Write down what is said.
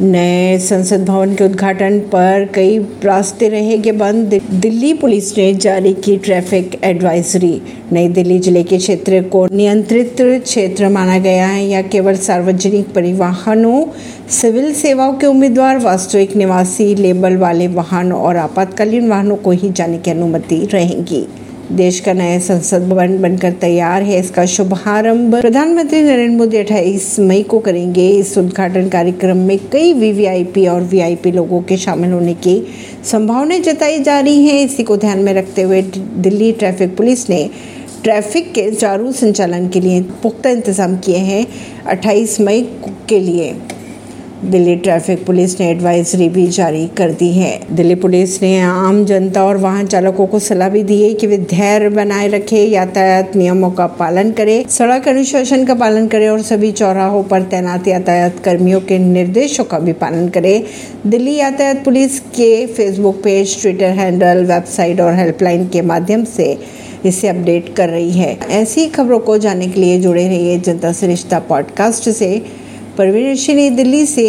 नए संसद भवन के उद्घाटन पर कई रास्ते रहेंगे बंद दिल्ली पुलिस ने जारी की ट्रैफ़िक एडवाइजरी। नई दिल्ली ज़िले के क्षेत्र को नियंत्रित क्षेत्र माना गया है। या केवल सार्वजनिक परिवहनों, सिविल सेवाओं के उम्मीदवार, वास्तविक निवासी, लेबल वाले वाहन और आपातकालीन वाहनों को ही जाने की अनुमति रहेगी। देश का नया संसद भवन बनकर तैयार है। इसका शुभारंभ प्रधानमंत्री नरेंद्र मोदी 28 मई को करेंगे। इस उद्घाटन कार्यक्रम में कई वीवीआईपी और वीआईपी लोगों के शामिल होने की संभावनाएँ जताई जा रही हैं। इसी को ध्यान में रखते हुए दिल्ली ट्रैफ़िक पुलिस ने ट्रैफ़िक के चारू संचालन के लिए पुख्ता इंतज़ाम किए हैं। 28 मई के लिए दिल्ली ट्रैफ़िक पुलिस ने एडवाइजरी भी जारी कर दी है। दिल्ली पुलिस ने आम जनता और वाहन चालकों को सलाह भी दी है कि वे धैर्य बनाए रखे, यातायात नियमों का पालन करें, सड़क अनुशासन का पालन करें और सभी चौराहों पर तैनात यातायात कर्मियों के निर्देशों का भी पालन करें। दिल्ली यातायात पुलिस के Facebook page Twitter handle website और हेल्पलाइन के माध्यम से इसे अपडेट कर रही है। ऐसी खबरों को जानने के लिए जुड़े रहिए जनता से रिश्ता पॉडकास्ट से। परवीन दिल्ली से